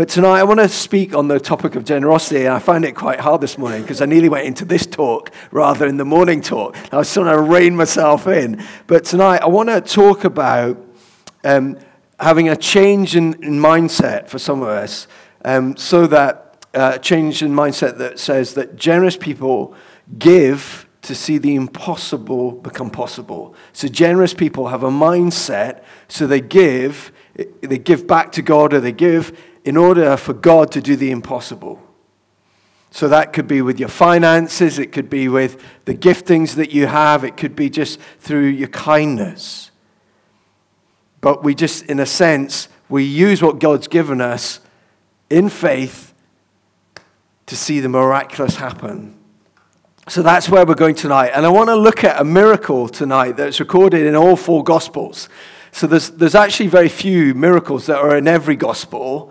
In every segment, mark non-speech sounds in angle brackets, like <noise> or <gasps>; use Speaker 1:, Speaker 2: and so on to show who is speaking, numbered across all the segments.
Speaker 1: But tonight I want to speak on the topic of generosity. And I find it quite hard this morning because I nearly went into this talk rather than the morning talk. I was trying to rein myself in. But tonight I want to talk about um, having a change in, in, mindset for some of us um, so that uh, change in mindset that says that generous people give to see the impossible become possible. So generous people have a mindset, so they give, they give back to God or they give in order for God to do the impossible. So that could be with your finances, it could be with the giftings that you have, it could be just through your kindness. But we just, in a sense, we use what God's given us in faith to see the miraculous happen. So that's where we're going tonight. And I want to look at a miracle tonight that's recorded in all four Gospels. So there's, there's actually very few miracles that are in every Gospel,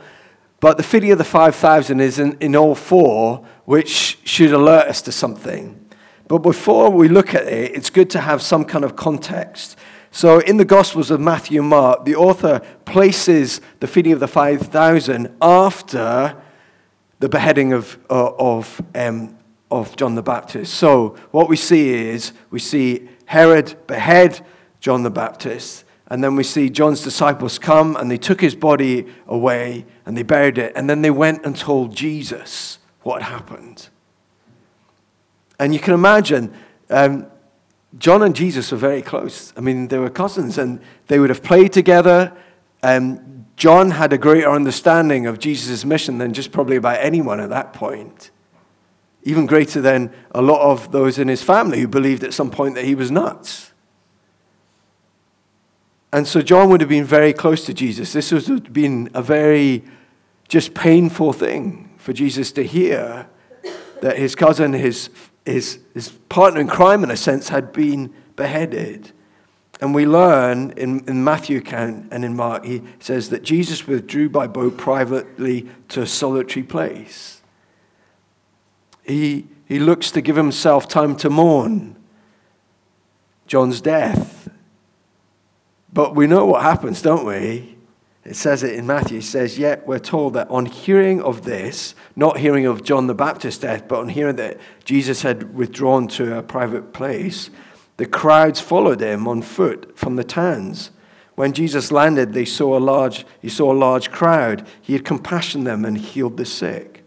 Speaker 1: but the feeding of the 5,000 is in, in all four, which should alert us to something. But before we look at it, it's good to have some kind of context. So in the Gospels of Matthew and Mark, the author places the feeding of the 5,000 after the beheading of, uh, of um, of John the Baptist. So, what we see is we see Herod behead John the Baptist, and then we see John's disciples come and they took his body away and they buried it, and then they went and told Jesus what happened. And you can imagine, um, John and Jesus were very close. I mean, they were cousins and they would have played together. Um, John had a greater understanding of Jesus' mission than just probably about anyone at that point even greater than a lot of those in his family who believed at some point that he was nuts. And so John would have been very close to Jesus. This would have been a very just painful thing for Jesus to hear that his cousin, his, his, his partner in crime, in a sense, had been beheaded. And we learn in, in Matthew account and in Mark, he says that Jesus withdrew by boat privately to a solitary place he, he looks to give himself time to mourn John's death. But we know what happens, don't we? It says it in Matthew. It says, Yet we're told that on hearing of this, not hearing of John the Baptist's death, but on hearing that Jesus had withdrawn to a private place, the crowds followed him on foot from the towns. When Jesus landed, they saw a large, he saw a large crowd. He had compassion on them and healed the sick.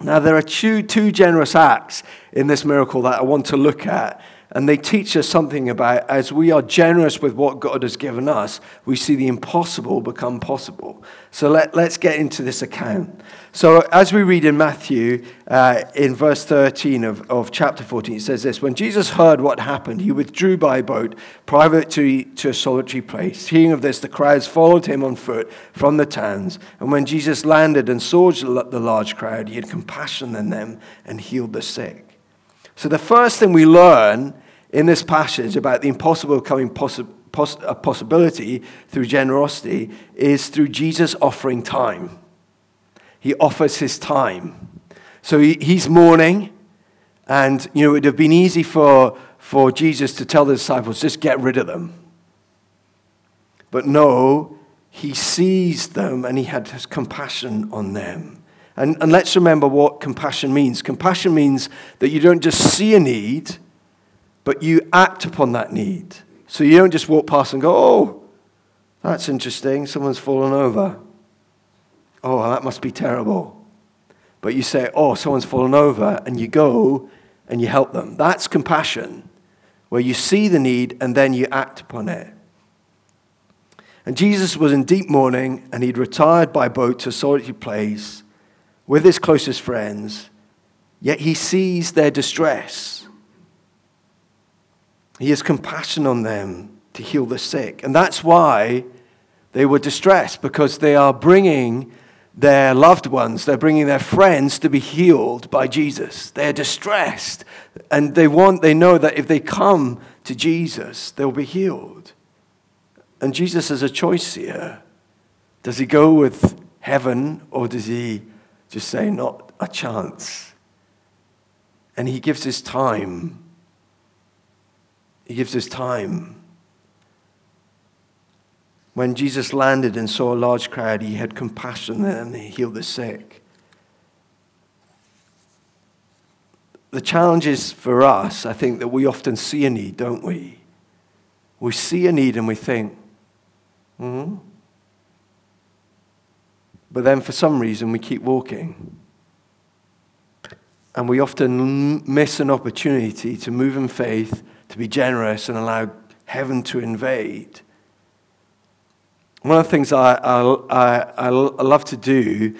Speaker 1: Now, there are two, two generous acts in this miracle that I want to look at, and they teach us something about as we are generous with what God has given us, we see the impossible become possible. So let, let's get into this account. So, as we read in Matthew, uh, in verse 13 of, of chapter 14, it says this When Jesus heard what happened, he withdrew by boat, private to, to a solitary place. Hearing of this, the crowds followed him on foot from the towns. And when Jesus landed and saw the large crowd, he had compassion on them and healed the sick. So, the first thing we learn in this passage about the impossible becoming possible a possibility through generosity is through Jesus offering time he offers his time. So he, he's mourning, and you know, it would have been easy for, for Jesus to tell the disciples, just get rid of them. But no, he sees them and he had compassion on them. And, and let's remember what compassion means. Compassion means that you don't just see a need, but you act upon that need. So you don't just walk past and go, oh, that's interesting, someone's fallen over oh, that must be terrible. But you say, oh, someone's fallen over, and you go and you help them. That's compassion, where you see the need and then you act upon it. And Jesus was in deep mourning, and he'd retired by boat to a solitary place with his closest friends, yet he sees their distress. He has compassion on them to heal the sick. And that's why they were distressed, because they are bringing their loved ones, they're bringing their friends to be healed by Jesus. They're distressed and they want they know that if they come to Jesus, they'll be healed. And Jesus has a choice here. Does he go with heaven or does he just say not a chance? And he gives his time. He gives his time. when Jesus landed and saw a large crowd, he had compassion and he healed the sick. The challenge is for us, I think, that we often see a need, don't we? We see a need and we think, hmm. But then for some reason we keep walking. And we often miss an opportunity to move in faith, to be generous, and allow heaven to invade. One of the things I, I, I, I love to do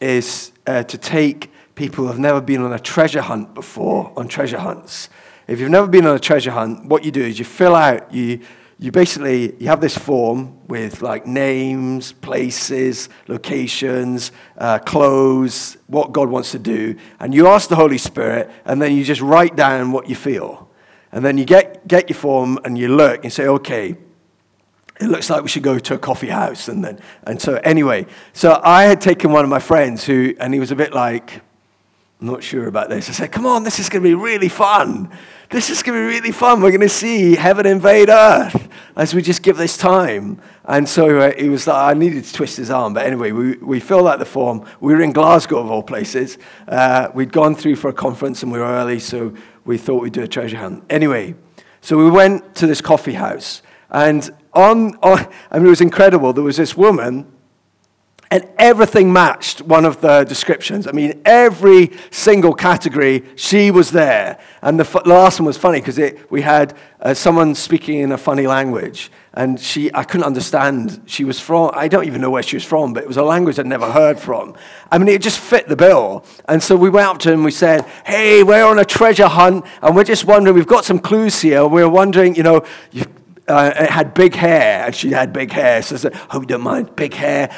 Speaker 1: is uh, to take people who have never been on a treasure hunt before on treasure hunts. If you've never been on a treasure hunt, what you do is you fill out, you, you basically you have this form with like names, places, locations, uh, clothes, what God wants to do, and you ask the Holy Spirit, and then you just write down what you feel, and then you get get your form and you look and say, okay. It looks like we should go to a coffee house, and then and so anyway, so I had taken one of my friends who, and he was a bit like, I'm not sure about this. I said, Come on, this is going to be really fun. This is going to be really fun. We're going to see heaven invade earth as we just give this time. And so uh, he was like, I needed to twist his arm. But anyway, we, we filled out the form. We were in Glasgow, of all places. Uh, we'd gone through for a conference and we were early, so we thought we'd do a treasure hunt. Anyway, so we went to this coffee house. And on, on I mean, it was incredible. There was this woman and everything matched one of the descriptions. I mean, every single category, she was there. And the last one was funny because we had uh, someone speaking in a funny language. And she, I couldn't understand. She was from, I don't even know where she was from, but it was a language I'd never heard from. I mean, it just fit the bill. And so we went up to him and we said, Hey, we're on a treasure hunt. And we're just wondering, we've got some clues here. We're wondering, you know, uh, it had big hair, and she had big hair. So I said, Hope you don't mind, big hair.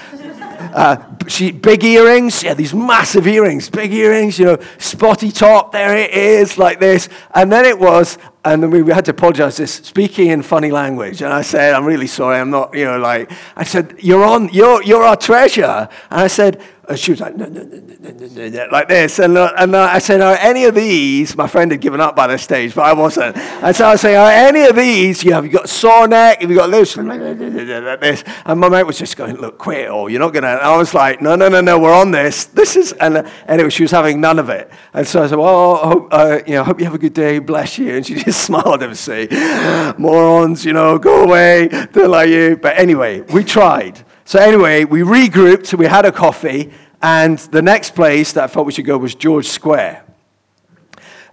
Speaker 1: Uh, she big earrings, She had these massive earrings, big earrings, you know, spotty top. There it is, like this. And then it was, and then we had to apologize. This speaking in funny language, and I said, "I'm really sorry. I'm not, you know, like." I said, "You're on. You're you're our treasure." And I said, and she was like, no, no, no, no, no, no, like this. And, uh, and uh, I said, are any of these, my friend had given up by this stage, but I wasn't. And so I was saying, are any of these, you know, have you got sore neck? Have you got this? Like this. And my mate was just going, look, quit it all. You're not going to. I was like, no, no, no, no, we're on this. This is, and uh, anyway, she was having none of it. And so I said, well, I hope, uh, you know, hope you have a good day. Bless you. And she <laughs> just smiled and said, morons, you know, go away. They're like you. But anyway, we tried. So anyway, we regrouped, we had a coffee, and the next place that I thought we should go was George Square.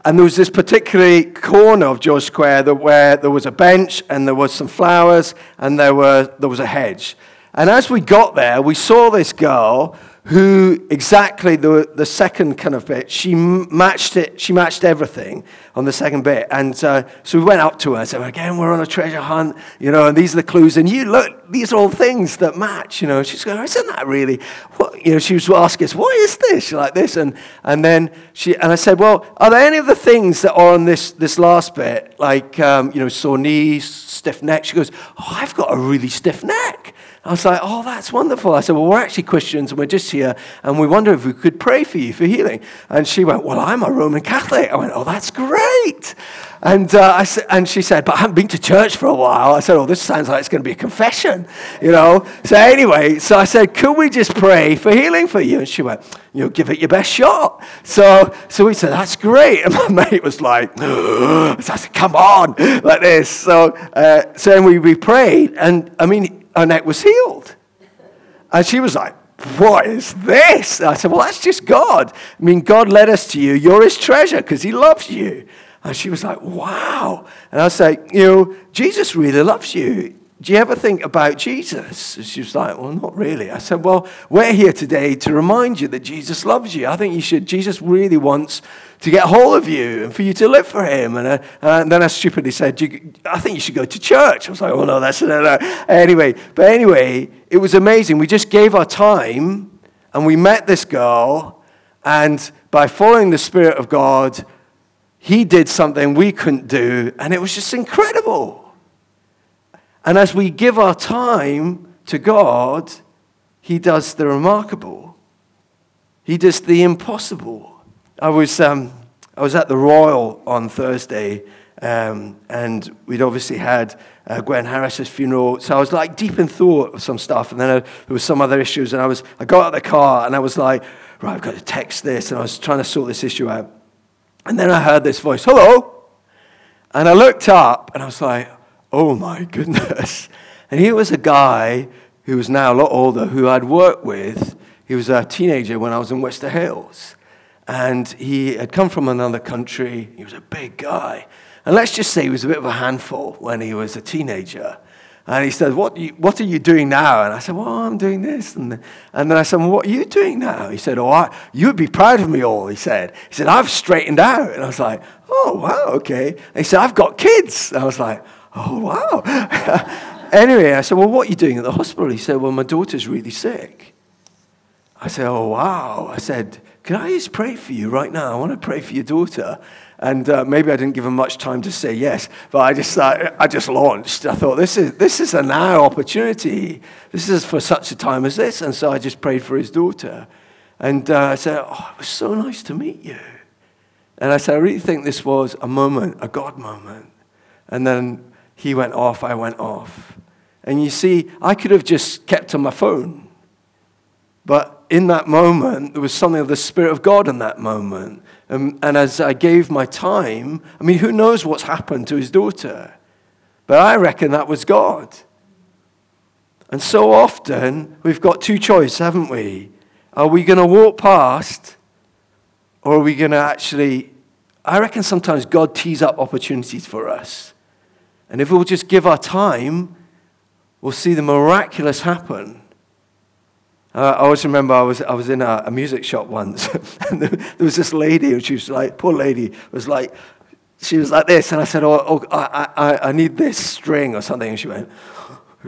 Speaker 1: And there was this particular corner of George Square that where there was a bench and there was some flowers and there, were, there was a hedge. And as we got there, we saw this girl who exactly the, the second kind of bit, she matched it, she matched everything on the second bit. And uh, so we went up to her and said, again, we're on a treasure hunt, you know, and these are the clues. And you look, these are all things that match, you know. She's going, isn't that really, what, you know, she was asking us, what is this? She's like this. And, and then she, and I said, well, are there any of the things that are on this, this last bit, like, um, you know, sore knees, stiff neck? She goes, oh, I've got a really stiff neck. I was like, oh, that's wonderful. I said, well, we're actually Christians and we're just here and we wonder if we could pray for you for healing. And she went, well, I'm a Roman Catholic. I went, oh, that's great. And, uh, I said, and she said, but I haven't been to church for a while. I said, oh, this sounds like it's going to be a confession, you know. So anyway, so I said, could we just pray for healing for you? And she went, you know, give it your best shot. So, so we said, that's great. And my <laughs> mate was like, so <gasps> I said, come on, like this. So, uh, so we, we prayed. And I mean, her neck was healed. And she was like, What is this? And I said, Well, that's just God. I mean, God led us to you. You're his treasure because he loves you. And she was like, Wow. And I was like, You know, Jesus really loves you. Do you ever think about Jesus? And she was like, Well, not really. I said, Well, we're here today to remind you that Jesus loves you. I think you should, Jesus really wants to get hold of you and for you to live for him. And, uh, and then I stupidly said, I think you should go to church. I was like, Oh, no, that's no, no. Anyway, but anyway, it was amazing. We just gave our time and we met this girl. And by following the Spirit of God, he did something we couldn't do. And it was just incredible. And as we give our time to God, He does the remarkable. He does the impossible. I was, um, I was at the Royal on Thursday, Um, and we'd obviously had uh, Gwen Harris's funeral. So I was like deep in thought of some stuff. And then I, there was some other issues. And I, was, I got out of the car and I was like, right, I've got to text this. And I was trying to sort this issue out. And then I heard this voice, hello. And I looked up and I was like, oh my goodness. And here was a guy who was now a lot older who I'd worked with. He was a teenager when I was in Wester Hailes. And he had come from another country. He was a big guy. And let's just say he was a bit of a handful when he was a teenager. And he said, what, you, what are you doing now? And I said, Well, I'm doing this. And, and then I said, well, What are you doing now? He said, Oh, I, you'd be proud of me all, he said. He said, I've straightened out. And I was like, Oh, wow, okay. And he said, I've got kids. And I was like, Oh, wow. <laughs> anyway, I said, Well, what are you doing at the hospital? He said, Well, my daughter's really sick. I said, Oh, wow. I said, Can I just pray for you right now? I want to pray for your daughter. And uh, maybe I didn't give him much time to say yes, but I just, uh, I just launched. I thought, this is, this is a now opportunity. This is for such a time as this. And so I just prayed for his daughter. And uh, I said, Oh, it was so nice to meet you. And I said, I really think this was a moment, a God moment. And then he went off, I went off. And you see, I could have just kept on my phone. But in that moment, there was something of the Spirit of God in that moment. And, and as I gave my time, I mean, who knows what's happened to his daughter? But I reckon that was God. And so often, we've got two choices, haven't we? Are we going to walk past, or are we going to actually? I reckon sometimes God tees up opportunities for us. And if we'll just give our time, we'll see the miraculous happen. Uh, I always remember I was, I was in a, a music shop once, <laughs> and there, was this lady, and she was like, poor lady, was like, she was like this, and I said, oh, oh I, I, I need this string or something, and she went,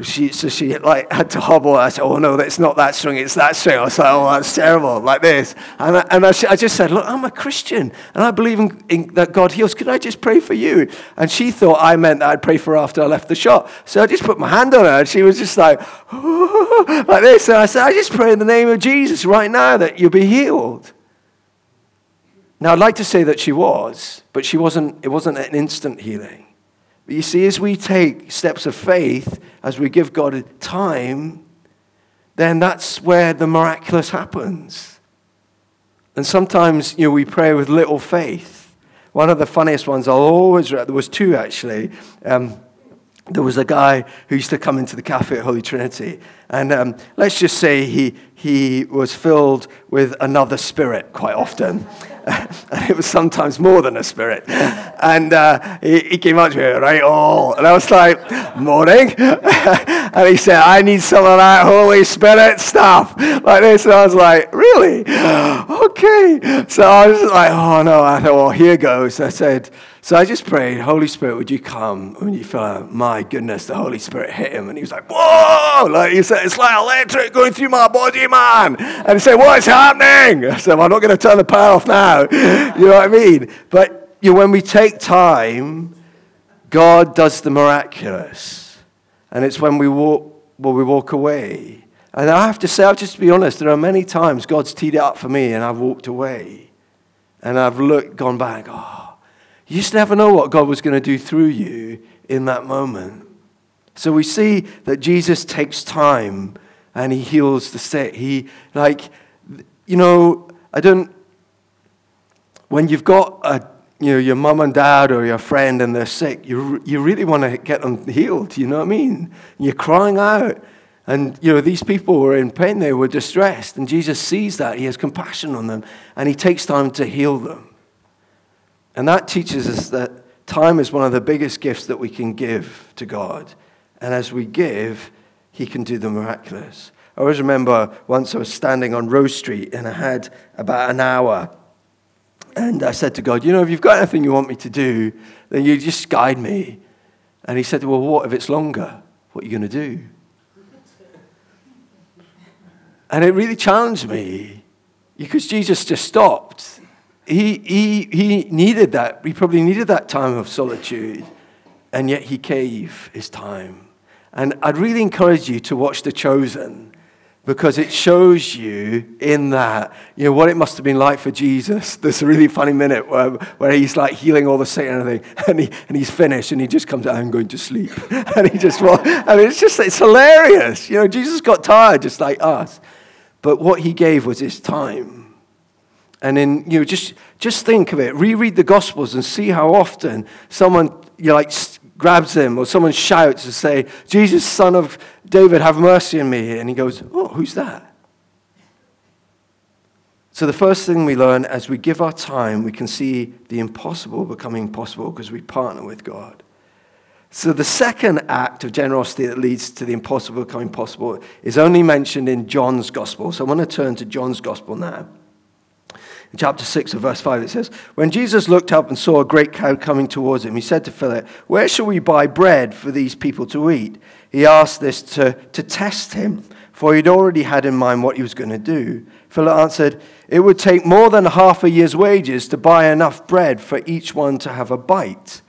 Speaker 1: she, so she like had to hobble. I said, "Oh no, it's not that string. It's that string." I was like, "Oh, that's terrible," like this. And I, and I, I just said, "Look, I'm a Christian, and I believe in, in, that God heals. Could I just pray for you?" And she thought I meant that I'd pray for her after I left the shop. So I just put my hand on her, and she was just like, oh, <laughs> like this. And I said, "I just pray in the name of Jesus right now that you'll be healed." Now I'd like to say that she was, but she wasn't. It wasn't an instant healing. But you see, as we take steps of faith, as we give God time, then that's where the miraculous happens. And sometimes, you know, we pray with little faith. One of the funniest ones I'll always there was two actually. Um, there was a guy who used to come into the cafe at Holy Trinity. And um, let's just say he, he was filled with another spirit quite often. <laughs> and it was sometimes more than a spirit. <laughs> And uh, he, he, came up to me, right, oh. And I was like, morning. <laughs> and he said, I need some of that Holy Spirit stuff. Like this. And I was like, really? <gasps> okay. So I was like, oh no. I thought, well, here goes. I said, so I just prayed, Holy Spirit, would you come? And you felt, my goodness, the Holy Spirit hit him. And he was like, whoa! Like he said, it's like electric going through my body, man. And he said, what's happening? I said, well, I'm not going to turn the power off now. you know what I mean? But you know, when we take time, God does the miraculous. And it's when we walk, when we walk away. And I have to say, I'll just be honest, there are many times God's teed it up for me and I've walked away. And I've looked, gone back, oh, you just never know what God was going to do through you in that moment. So we see that Jesus takes time and he heals the sick. He, like, you know, I don't, when you've got a, you know, your mum and dad or your friend and they're sick, you, you really want to get them healed, you know what I mean? You're crying out. And, you know, these people were in pain, they were distressed. And Jesus sees that. He has compassion on them and he takes time to heal them. And that teaches us that time is one of the biggest gifts that we can give to God. And as we give, He can do the miraculous. I always remember once I was standing on Rose Street and I had about an hour. And I said to God, You know, if you've got anything you want me to do, then you just guide me. And He said, Well, what if it's longer? What are you going to do? And it really challenged me because Jesus just stopped he, he, he needed that. He probably needed that time of solitude, and yet he gave his time. And I'd really encourage you to watch The Chosen because it shows you in that, you know, what it must have been like for Jesus. <laughs> There's a really funny minute where, where he's like healing all the sick and everything, <laughs> and, he, and he's finished, and he just comes out, I'm going to sleep. <laughs> and he just, well, I mean, it's just, it's hilarious. You know, Jesus got tired just like us. But what he gave was his time. And then, you know, just, just think of it. Reread the Gospels and see how often someone, you know, like, grabs him or someone shouts and say, Jesus, son of David, have mercy on me. And he goes, oh, who's that? So the first thing we learn as we give our time, we can see the impossible becoming possible because we partner with God. So the second act of generosity that leads to the impossible becoming possible is only mentioned in John's gospel. So I want to turn to John's gospel now. In chapter 6 of verse 5, it says, When Jesus looked up and saw a great crowd coming towards him, he said to Philip, Where shall we buy bread for these people to eat? He asked this to, to test him, for he'd already had in mind what he was going to do. Philip answered, It would take more than half a year's wages to buy enough bread for each one to have a bite.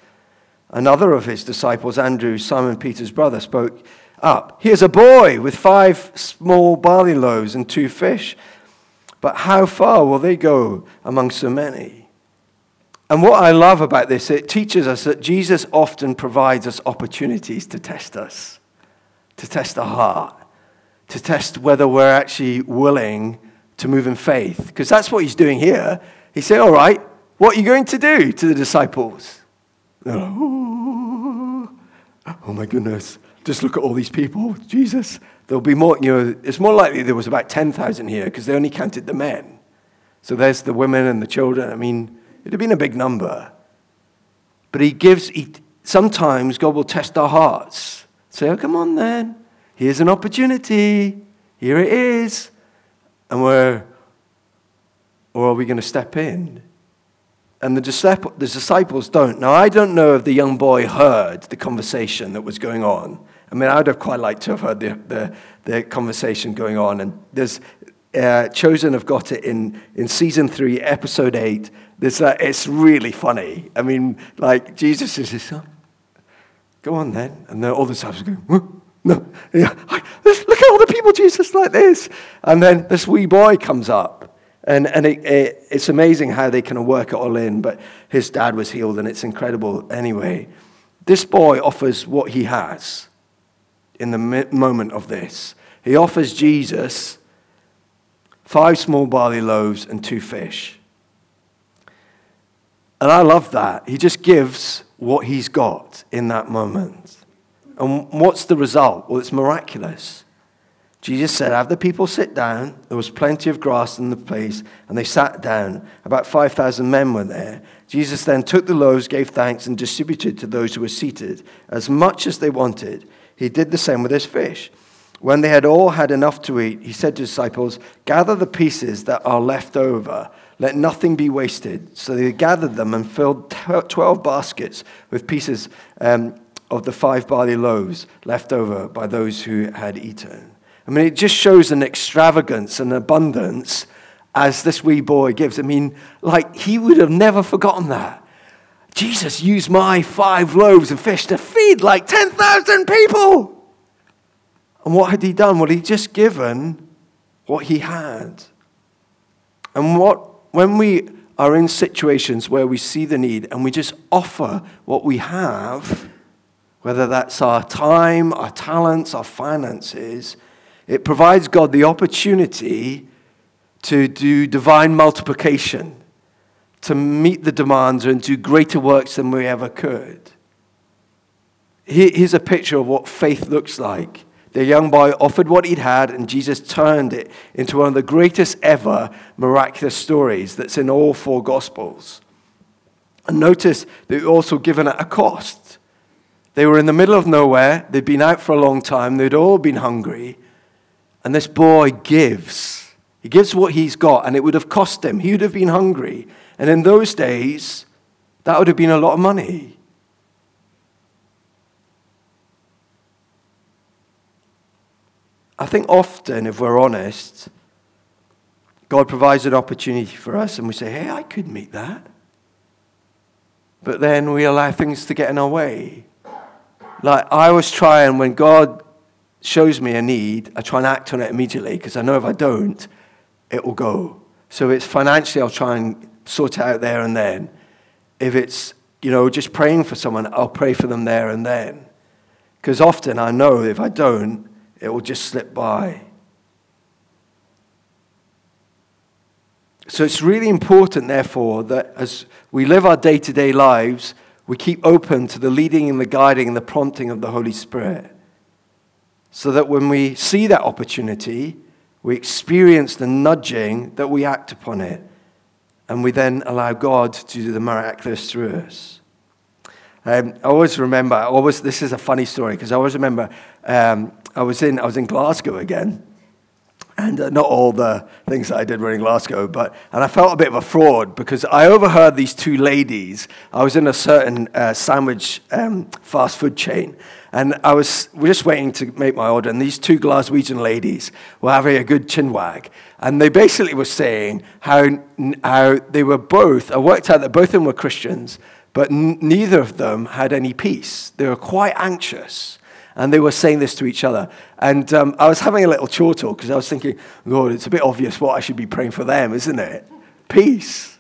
Speaker 1: Another of his disciples, Andrew, Simon Peter's brother, spoke up. Here's a boy with five small barley loaves and two fish. But how far will they go among so many? And what I love about this, it teaches us that Jesus often provides us opportunities to test us, to test our heart, to test whether we're actually willing to move in faith. Because that's what he's doing here. He said, All right, what are you going to do to the disciples? oh, oh my goodness, just look at all these people. Jesus, there'll be more, you know, it's more likely there was about 10,000 here because they only counted the men. So there's the women and the children. I mean, it'd have been a big number. But he gives, he, sometimes God will test our hearts. Say, oh, come on then. Here's an opportunity. Here it is. And we're, or are we going to step in? And the, disciples don't. Now, I don't know if the young boy heard the conversation that was going on. I mean, I would have quite liked to have heard the, the, the conversation going on. And there's uh, Chosen have got it in, in season three, episode eight. There's, uh, it's really funny. I mean, like, Jesus is his son. Go on then. And then all the disciples go, no. Yeah. Look at all the people, Jesus, like this. And then this wee boy comes up. And, and it, it, it's amazing how they kind of work it all in. But his dad was healed, and it's incredible anyway. This boy offers what he has in the moment of this. He offers Jesus five small barley loaves and two fish. And I love that. He just gives what he's got in that moment. And what's the result? Well, it's miraculous. Jesus said, Have the people sit down. There was plenty of grass in the place, and they sat down. About 5,000 men were there. Jesus then took the loaves, gave thanks, and distributed to those who were seated as much as they wanted he did the same with his fish. When they had all had enough to eat, he said to his disciples, Gather the pieces that are left over. Let nothing be wasted. So they gathered them and filled 12 baskets with pieces um, of the five barley loaves left over by those who had eaten. I mean, it just shows an extravagance and abundance as this wee boy gives. I mean, like, he would have never forgotten that. Jesus used my five loaves of fish to feed like 10,000 people. And what had he done? Well, he'd just given what he had. And what, when we are in situations where we see the need and we just offer what we have, whether that's our time, our talents, our finances, it provides God the opportunity to do divine multiplication to meet the demands and do greater works than we ever could. Here's a picture of what faith looks like. The young boy offered what he'd had, and Jesus turned it into one of the greatest ever miraculous stories that's in all four Gospels. And notice they were also given at a cost. They were in the middle of nowhere, they'd been out for a long time, they'd all been hungry, and this boy gives. He gives what he's got, and it would have cost him. He would have been hungry. And in those days, that would have been a lot of money. I think often, if we're honest, God provides an opportunity for us and we say, hey, I could meet that. But then we allow things to get in our way. Like I was trying when God shows me a need, I try and act on it immediately because I know if I don't, it will go. So it's financially, I'll try and sort out there and then. If it's, you know, just praying for someone, I'll pray for them there and then. Because often I know if I don't, it will just slip by. So it's really important, therefore, that as we live our day to day lives, we keep open to the leading and the guiding and the prompting of the Holy Spirit. So that when we see that opportunity, we experience the nudging, that we act upon it, and we then allow God to do the miraculous through us. Um, I always remember, I always, this is a funny story because I always remember um, I, was in, I was in Glasgow again and uh, not all the things that I did were in Glasgow, but and I felt a bit of a fraud because I overheard these two ladies. I was in a certain uh, sandwich um, fast food chain, and I was just waiting to make my order, and these two Glaswegian ladies were having a good chinwag, and they basically were saying how how they were both. I worked out that both of them were Christians, but n- neither of them had any peace. They were quite anxious and they were saying this to each other. And um, I was having a little chortle because I was thinking, Lord, it's a bit obvious what I should be praying for them, isn't it? Peace.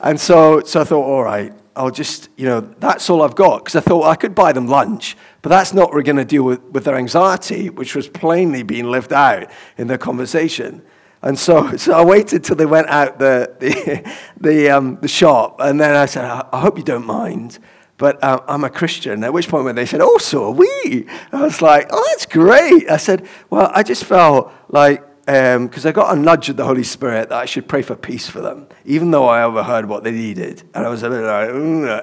Speaker 1: And so, so I thought, all right, I'll just, you know, that's all I've got. Because I thought I could buy them lunch, but that's not what we're going to deal with, with their anxiety, which was plainly being lived out in their conversation. And so, <laughs> so I waited till they went out the, the, <laughs> the, um, the shop, and then I said, I hope you don't mind but uh, I'm a Christian. At which point, when they said, Oh, so are we, I was like, Oh, that's great. I said, Well, I just felt like, because um, I got a nudge of the Holy Spirit that I should pray for peace for them, even though I overheard what they needed. And I was a bit like,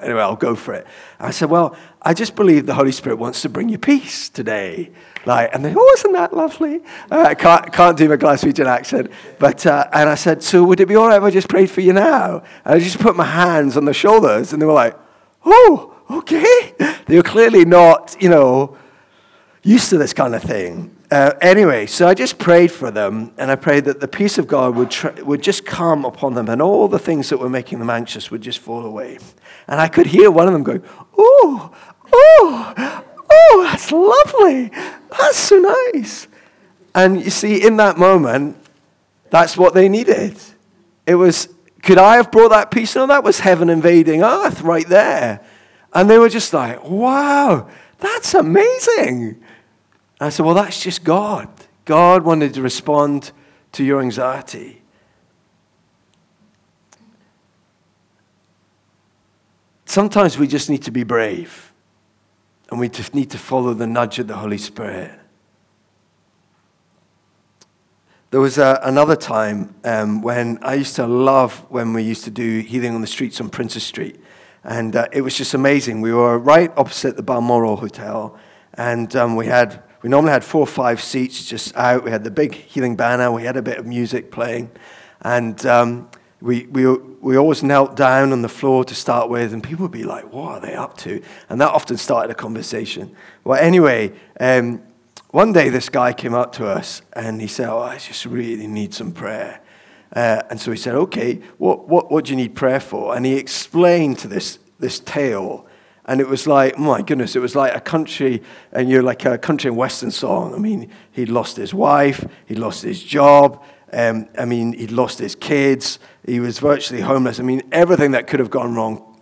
Speaker 1: anyway, I'll go for it. I said, Well, I just believe the Holy Spirit wants to bring you peace today. Like, and they, oh, isn't that lovely? Uh, I can't, can't do my Glaswegian accent. But, uh, and I said, so would it be all right if I just prayed for you now? And I just put my hands on the shoulders, and they were like, oh, okay. They were clearly not, you know, used to this kind of thing. Uh, anyway, so I just prayed for them, and I prayed that the peace of God would, tr- would just come upon them, and all the things that were making them anxious would just fall away. And I could hear one of them going, Oh, oh, oh, that's lovely. That's so nice. And you see, in that moment, that's what they needed. It was could I have brought that peace? No, that was heaven invading earth right there. And they were just like, wow, that's amazing. I said, well, that's just God. God wanted to respond to your anxiety. Sometimes we just need to be brave and we just need to follow the nudge of the Holy Spirit. There was uh, another time um, when I used to love when we used to do healing on the streets on Princes Street. And uh, it was just amazing. We were right opposite the Balmoral Hotel. And um, we, had, we normally had four or five seats just out. We had the big healing banner. We had a bit of music playing. And um, we, we, we always knelt down on the floor to start with. And people would be like, what are they up to? And that often started a conversation. Well, anyway, um, one day, this guy came up to us and he said, Oh, I just really need some prayer. Uh, and so he said, Okay, what, what, what do you need prayer for? And he explained to this, this tale. And it was like, my goodness, it was like a country, and you're like a country and western song. I mean, he'd lost his wife, he'd lost his job, um, I mean, he'd lost his kids, he was virtually homeless. I mean, everything that could have gone wrong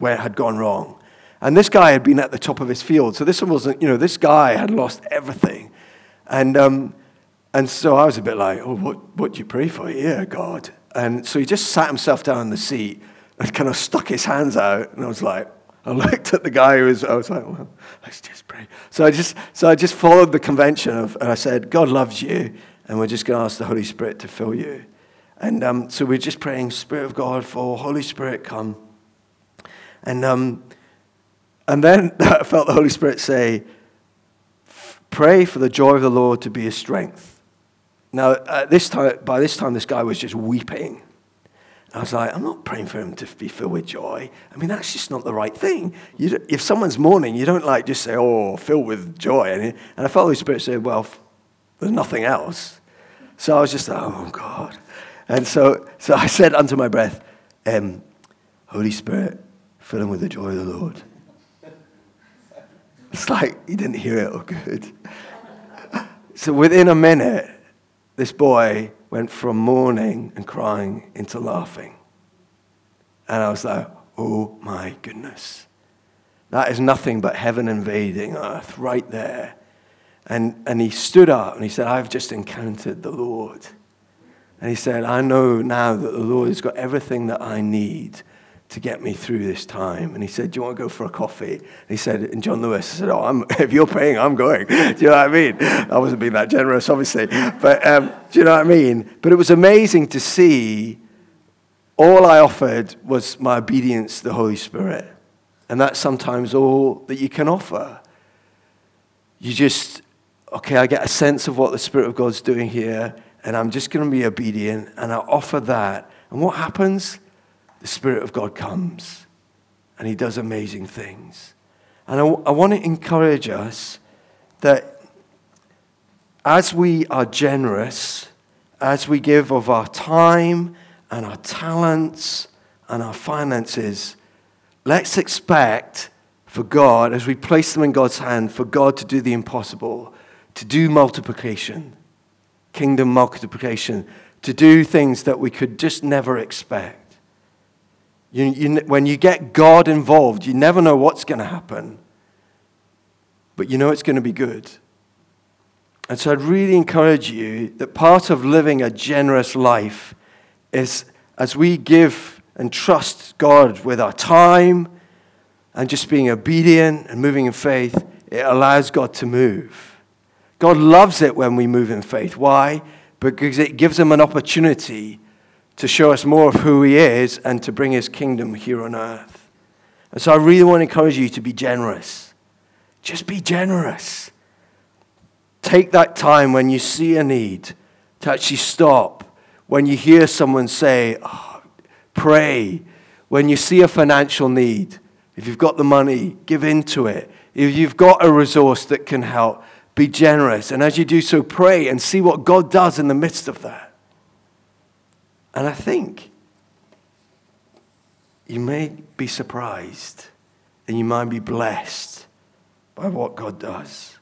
Speaker 1: had gone wrong. And this guy had been at the top of his field. So this one wasn't, you know, this guy had lost everything. And, um, and so I was a bit like, oh, what, what do you pray for? Yeah, God. And so he just sat himself down in the seat and kind of stuck his hands out. And I was like, I looked at the guy who was, I was like, well, let's just pray. So I just, so I just followed the convention of, and I said, God loves you, and we're just going to ask the Holy Spirit to fill you. And um, so we're just praying, Spirit of God, for Holy Spirit, come. And um, and then <laughs> I felt the Holy Spirit say, Pray for the joy of the Lord to be his strength. Now, at this time, by this time, this guy was just weeping. I was like, I'm not praying for him to be filled with joy. I mean, that's just not the right thing. If someone's mourning, you don't like just say, oh, filled with joy. And, I felt the Holy Spirit say, well, there's nothing else. So I was just like, oh, God. And so, so I said under my breath, um, Holy Spirit, fill him with the joy of the Lord. It's like he didn't hear it all good. So within a minute, this boy went from mourning and crying into laughing. And I was like, oh my goodness. That is nothing but heaven invading earth right there. And, and he stood up and he said, I've just encountered the Lord. And he said, I know now that the Lord has got everything that I need to get me through this time. And he said, Do you want to go for a coffee? And he said, and John Lewis said, Oh, I'm, <laughs> if you're paying, I'm going. <laughs> do you know what I mean? I wasn't being that generous, obviously. But um, do you know what I mean? But it was amazing to see all I offered was my obedience to the Holy Spirit. And that's sometimes all that you can offer. You just, okay, I get a sense of what the Spirit of God's doing here, and I'm just going to be obedient, and I offer that. And what happens? The Spirit of God comes and He does amazing things. And I, I want to encourage us that as we are generous, as we give of our time and our talents and our finances, let's expect for God, as we place them in God's hand, for God to do the impossible, to do multiplication, kingdom multiplication, to do things that we could just never expect. You, you, when you get God involved, you never know what's going to happen, but you know it's going to be good. And so I'd really encourage you that part of living a generous life is as we give and trust God with our time and just being obedient and moving in faith, it allows God to move. God loves it when we move in faith. Why? Because it gives him an opportunity to show us more of who He is and to bring His kingdom here on earth. And so I really want to encourage you to be generous. Just be generous. Take that time when you see a need to actually stop. When you hear someone say, oh, pray. When you see a financial need, if you've got the money, give into it. If you've got a resource that can help, be generous. And as you do so, pray and see what God does in the midst of that. And I think you may be surprised and you might be blessed by what God does.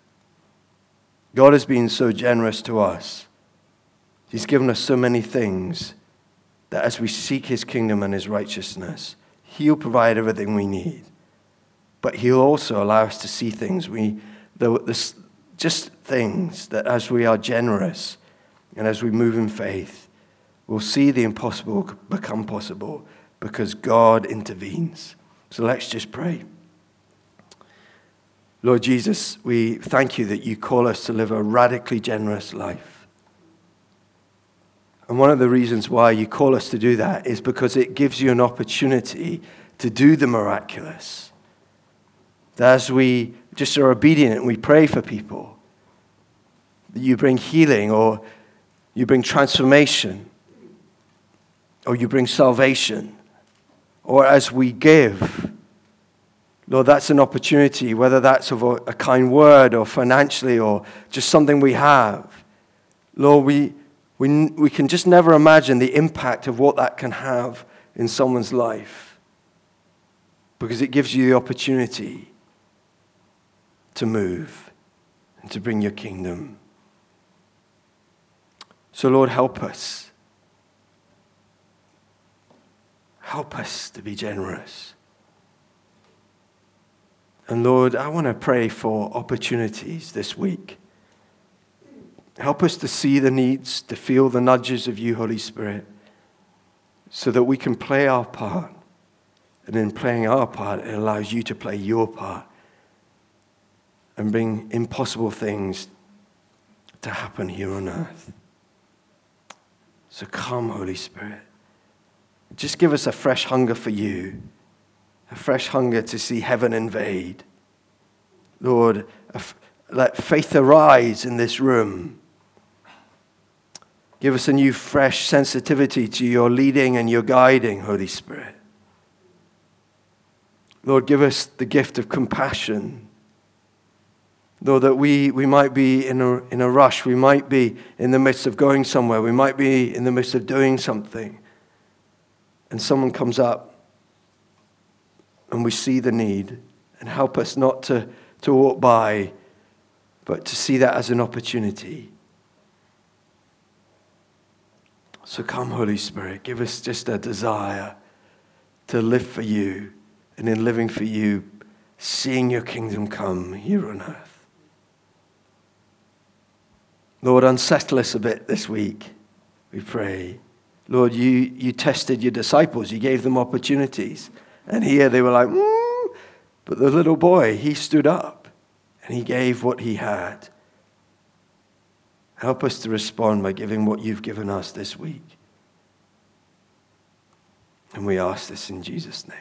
Speaker 1: God has been so generous to us. He's given us so many things that as we seek His kingdom and His righteousness, He'll provide everything we need. But He'll also allow us to see things we, the, the, just things that as we are generous and as we move in faith, We'll see the impossible become possible because God intervenes. So let's just pray. Lord Jesus, we thank you that you call us to live a radically generous life. And one of the reasons why you call us to do that is because it gives you an opportunity to do the miraculous. That as we just are obedient and we pray for people, that you bring healing or you bring transformation or you bring salvation, or as we give. Lord, that's an opportunity, whether that's of a, a kind word or financially or just something we have. Lord, we, we, we can just never imagine the impact of what that can have in someone's life because it gives you the opportunity to move and to bring your kingdom. So, Lord, help us. Help us to be generous. And Lord, I want to pray for opportunities this week. Help us to see the needs, to feel the nudges of you, Holy Spirit, so that we can play our part. And in playing our part, it allows you to play your part and bring impossible things to happen here on earth. So come, Holy Spirit. Just give us a fresh hunger for you, a fresh hunger to see heaven invade. Lord, let faith arise in this room. Give us a new, fresh sensitivity to your leading and your guiding, Holy Spirit. Lord, give us the gift of compassion. Lord, that we, we might be in a, in a rush. We might be in the midst of going somewhere. We might be in the midst of doing something and someone comes up and we see the need and help us not to, to walk by, but to see that as an opportunity. So come, Holy Spirit, give us just a desire to live for you, and in living for you, seeing your kingdom come here on earth. Lord, unsettle us a bit this week, we pray. Lord, you, you tested your disciples, you gave them opportunities. And here they were like, mm. but the little boy, he stood up and he gave what he had. Help us to respond by giving what you've given us this week. And we ask this in Jesus' name.